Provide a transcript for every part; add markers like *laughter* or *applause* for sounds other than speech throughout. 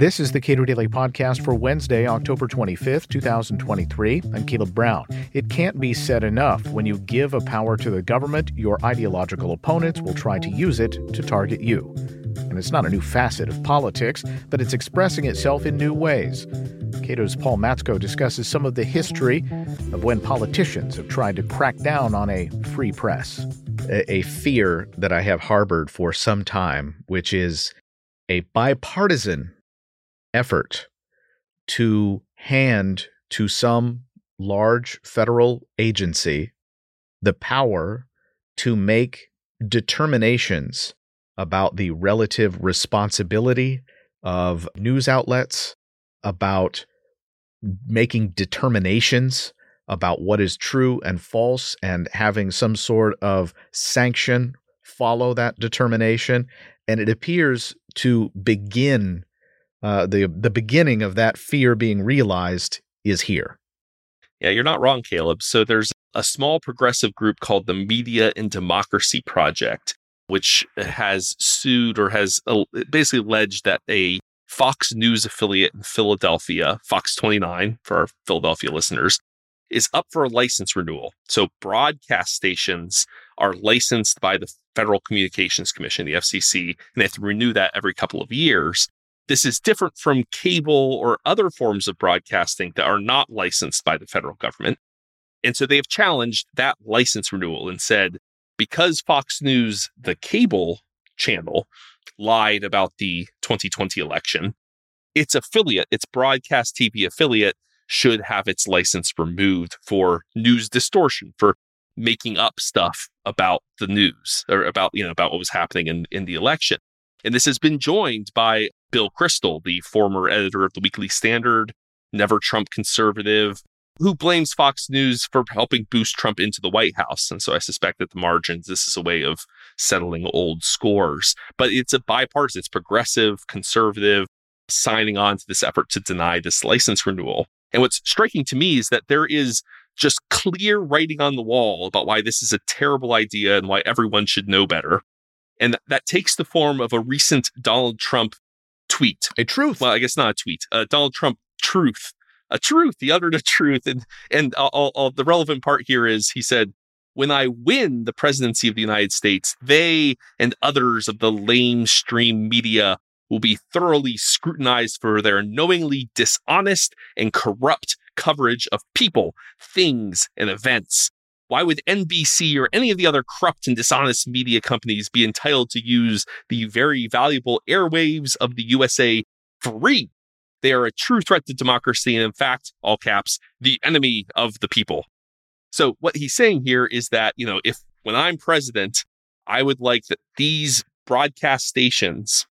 This is the Cato Daily Podcast for Wednesday, October 25th, 2023. I'm Caleb Brown. It can't be said enough. When you give a power to the government, your ideological opponents will try to use it to target you. And it's not a new facet of politics, but it's expressing itself in new ways. Cato's Paul Matzko discusses some of the history of when politicians have tried to crack down on a free press. A, a fear that I have harbored for some time, which is a bipartisan effort to hand to some large federal agency the power to make determinations about the relative responsibility of news outlets, about making determinations about what is true and false, and having some sort of sanction follow that determination. And it appears to begin uh, the the beginning of that fear being realized is here. Yeah, you're not wrong, Caleb. So there's a small progressive group called the Media and Democracy Project, which has sued or has uh, basically alleged that a Fox News affiliate in Philadelphia, Fox 29 for our Philadelphia listeners, is up for a license renewal. So broadcast stations are licensed by the Federal Communications Commission, the FCC, and they have to renew that every couple of years. This is different from cable or other forms of broadcasting that are not licensed by the federal government. And so they have challenged that license renewal and said, because Fox News, the cable channel, lied about the 2020 election, its affiliate, its broadcast TV affiliate, should have its license removed for news distortion, for making up stuff about the news or about, you know, about what was happening in, in the election. And this has been joined by Bill Kristol, the former editor of the Weekly Standard, never Trump conservative, who blames Fox News for helping boost Trump into the White House. And so I suspect at the margins, this is a way of settling old scores. But it's a bipartisan, it's progressive, conservative, signing on to this effort to deny this license renewal. And what's striking to me is that there is just clear writing on the wall about why this is a terrible idea and why everyone should know better. And that takes the form of a recent Donald Trump tweet. A truth. Well, I guess not a tweet. Uh, Donald Trump truth. A truth. He uttered a *laughs* truth. And, and all, all, the relevant part here is he said, when I win the presidency of the United States, they and others of the lamestream media will be thoroughly scrutinized for their knowingly dishonest and corrupt coverage of people, things, and events. Why would NBC or any of the other corrupt and dishonest media companies be entitled to use the very valuable airwaves of the USA free? They are a true threat to democracy and, in fact, all caps, the enemy of the people. So, what he's saying here is that, you know, if when I'm president, I would like that these broadcast stations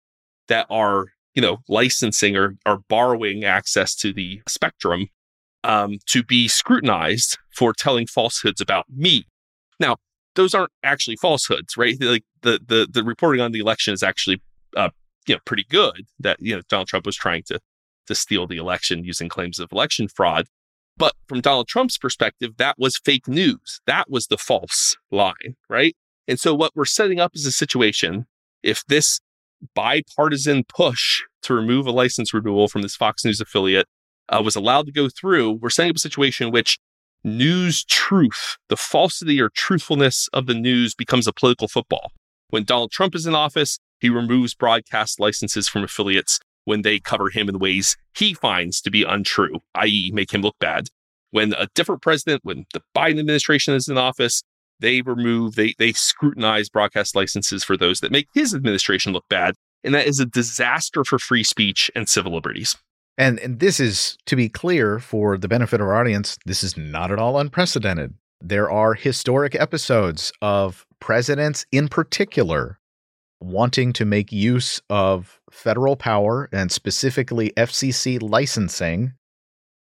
that are, you know, licensing or, or borrowing access to the spectrum um, to be scrutinized for telling falsehoods about me. Now, those aren't actually falsehoods, right? Like the the the reporting on the election is actually uh, you know pretty good. That you know Donald Trump was trying to to steal the election using claims of election fraud. But from Donald Trump's perspective, that was fake news. That was the false line, right? And so what we're setting up is a situation if this bipartisan push to remove a license renewal from this Fox News affiliate uh, was allowed to go through, we're setting up a situation in which news truth, the falsity or truthfulness of the news becomes a political football. When Donald Trump is in office, he removes broadcast licenses from affiliates when they cover him in ways he finds to be untrue, i.e., make him look bad. When a different president, when the Biden administration is in office, they remove, they, they scrutinize broadcast licenses for those that make his administration look bad. And that is a disaster for free speech and civil liberties. And, and this is, to be clear for the benefit of our audience, this is not at all unprecedented. There are historic episodes of presidents in particular wanting to make use of federal power and specifically FCC licensing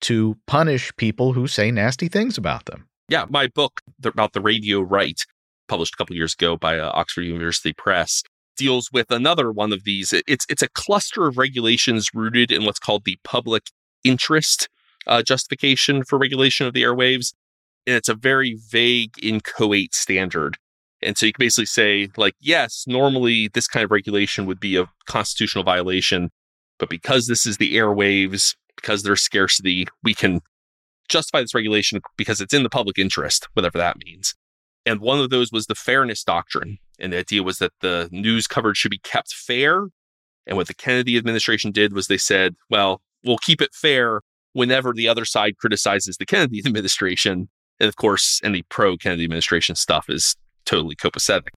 to punish people who say nasty things about them. Yeah, my book about the radio right, published a couple years ago by uh, Oxford University Press, deals with another one of these. It's it's a cluster of regulations rooted in what's called the public interest uh, justification for regulation of the airwaves, and it's a very vague, inchoate standard. And so you can basically say, like, yes, normally this kind of regulation would be a constitutional violation, but because this is the airwaves, because there's scarcity, we can justify this regulation because it's in the public interest, whatever that means. And one of those was the fairness doctrine. And the idea was that the news coverage should be kept fair. And what the Kennedy administration did was they said, well, we'll keep it fair whenever the other side criticizes the Kennedy *laughs* administration. And of course, any pro Kennedy administration stuff is totally copacetic.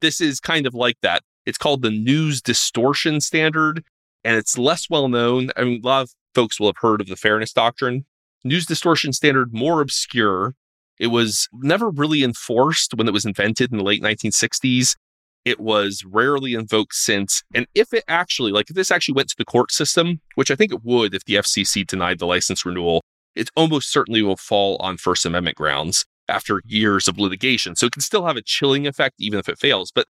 This is kind of like that. It's called the news distortion standard, and it's less well known. I mean, a lot of folks will have heard of the fairness doctrine. News distortion standard, more obscure. It was never really enforced when it was invented in the late 1960s. It was rarely invoked since. And if it actually, like if this actually went to the court system, which I think it would if the FCC denied the license renewal, it almost certainly will fall on First Amendment grounds after years of litigation. So it can still have a chilling effect even if it fails. But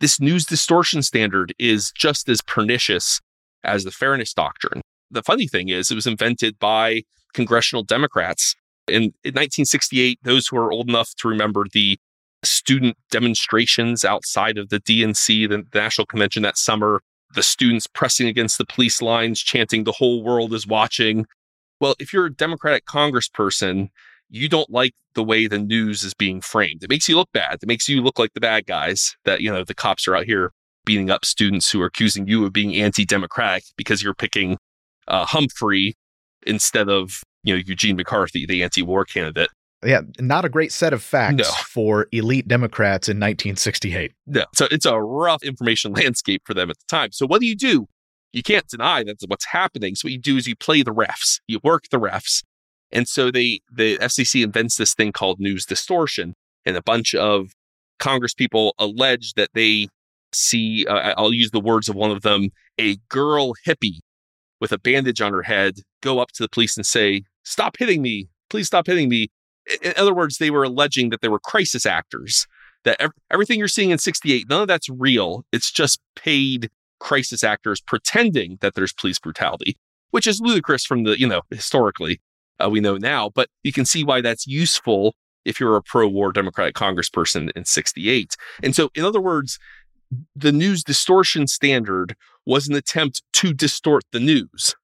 this news distortion standard is just as pernicious as the fairness doctrine. The funny thing is, it was invented by congressional Democrats. In, in 1968, those who are old enough to remember the student demonstrations outside of the DNC, the National Convention that summer, the students pressing against the police lines, chanting, The whole world is watching. Well, if you're a Democratic congressperson, you don't like the way the news is being framed. It makes you look bad. It makes you look like the bad guys that, you know, the cops are out here beating up students who are accusing you of being anti democratic because you're picking uh, Humphrey instead of, you know, Eugene McCarthy, the anti war candidate. Yeah, not a great set of facts No. for elite Democrats in 1968. No. So it's a rough information *laughs* landscape for them at the time. So what do you do? You can't deny that's what's happening. So what you do is you play the refs, you work the refs. And so they the FCC invents this thing called news distortion, and a bunch of Congress people allege that they see. Uh, I'll use the words of one of them: a girl hippie with a bandage on her head go up to the police and say, "Stop hitting me! Please stop hitting me!" In other words, they were alleging that they were crisis actors. That ev- everything you're seeing in '68, none of that's real. It's just paid crisis actors pretending that there's police brutality, which is ludicrous from the you know historically uh, we know now. But you can see why that's useful if you're a pro war Democratic congressperson in 68. And so, in other words, the news distortion standard was an attempt to distort the news,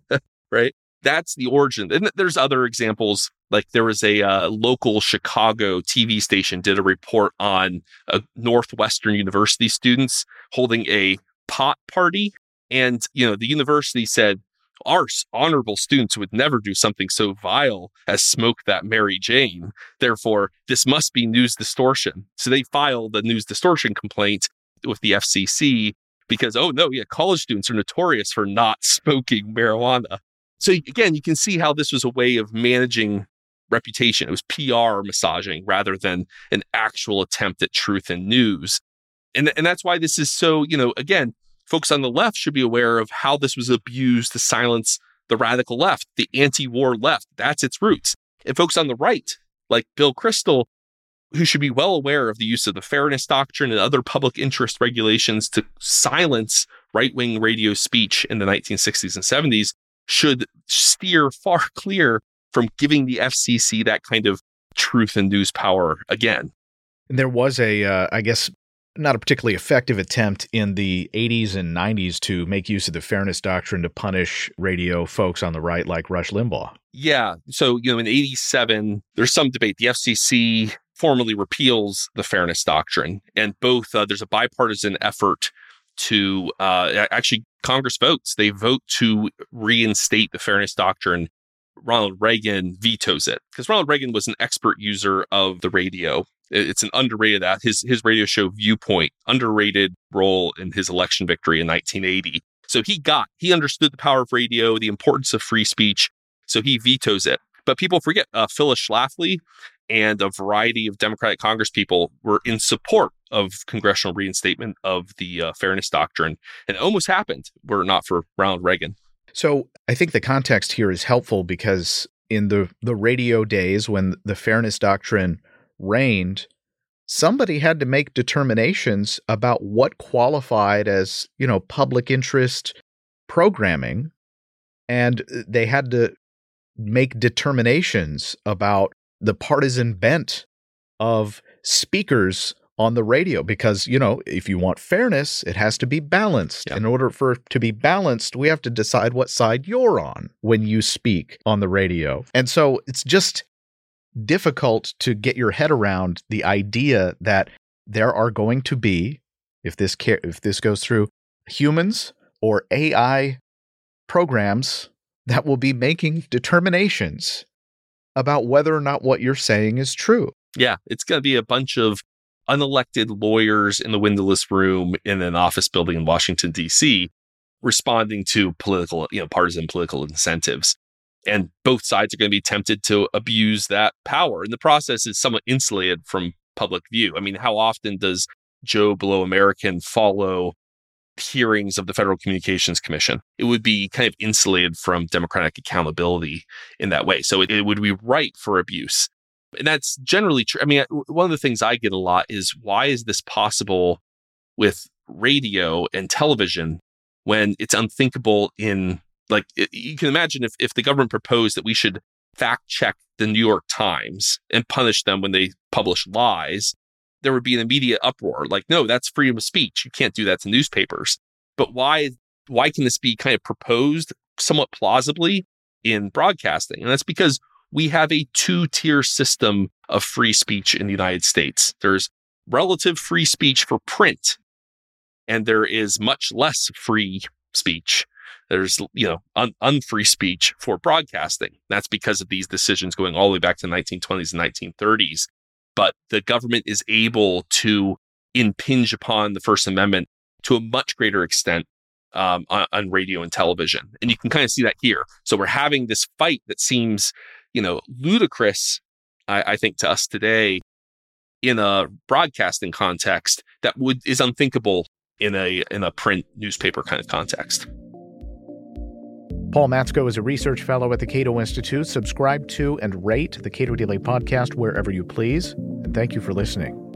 *laughs* right? That's the origin. And there's other examples. Like there was a uh, local Chicago TV station did a report on uh, Northwestern University students holding a pot party. And, you know, the university said, our honorable students would never do something so vile as smoke that Mary Jane. Therefore, this must be news distortion. So they filed a news distortion complaint with the FCC because, oh no, yeah, college students are notorious for not *laughs* smoking marijuana. So again, you can see how this was a way of managing reputation. It was PR massaging rather than an actual attempt at truth and news. And, and that's why this is so, you know, again, folks on the left should be aware of how this was abused to silence the radical left, the anti war left. That's its roots. And folks on the right, like Bill Kristol, who should be well aware of the use of the fairness doctrine and other public interest regulations to silence right wing radio speech in the 1960s and 70s, should steer far *laughs* clear from giving the FCC that kind of truth and news power again. And there was a, uh, I guess, not a particularly effective attempt in the 80s and 90s to make use of the fairness doctrine to punish radio folks on the right like Rush Limbaugh. Yeah. So, you know, in 87, there's some debate. The FCC formally repeals the fairness doctrine, and both, uh, there's a bipartisan effort to uh, actually, Congress votes. They vote to reinstate the fairness doctrine. Ronald Reagan vetoes it because Ronald Reagan was an expert user of the radio. It's an underrated that his his radio show Viewpoint underrated role in his election victory in 1980. So he got he understood the power of radio, the importance of free speech. So he vetoes it. But people forget uh, Phyllis Schlafly and a variety of Democratic Congress people were in support of congressional reinstatement of the uh, fairness doctrine, and it almost happened were it not for Ronald Reagan. So I think the context here is helpful because in the, the radio days when the fairness doctrine reigned, somebody had to make determinations about what qualified as, you know, public interest programming. And they had to make determinations about the partisan bent of speakers on the radio because, you know, if you want fairness, it has to be balanced. In order for it to be balanced, we have to decide what side you're on when you speak on the radio. And so it's just difficult to get your head around the idea that there are going to be if this ca- if this goes through humans or AI programs that will be making determinations about whether or not what you're saying is true. Yeah, it's going to be a bunch of unelected lawyers in the windowless room in an office building in Washington D.C. responding to political, you know, partisan political incentives. And both sides are going to be tempted to abuse that power. And the process is somewhat insulated from public view. I mean, how often does Joe Blow American follow hearings of the Federal Communications Commission? It would be kind of insulated from democratic accountability in that way. So it, it would be ripe for abuse. And that's generally true. I mean, one of the things I get a lot is why is this possible with radio and television when it's unthinkable in like you can imagine if, if the government proposed that we should fact check the New York Times and punish them when they publish lies, there would be an immediate uproar. Like, no, that's freedom of speech. You can't do that to newspapers. But why why can this be kind of proposed somewhat plausibly in broadcasting? And that's because we have a two-tier system of free speech in the United States. There's relative free speech for print, and there is much less free speech there's you know un- unfree speech for broadcasting that's because of these decisions going all the way back to the 1920s and 1930s but the government is able to impinge upon the first amendment to a much greater extent um, on, on radio and television and you can kind of see that here so we're having this fight that seems you know ludicrous I, I think to us today in a broadcasting context that would is unthinkable in a in a print newspaper kind of context. Paul Matzko is a research fellow at the Cato Institute. Subscribe to and rate the Cato Daily Podcast wherever you please. And thank you for listening.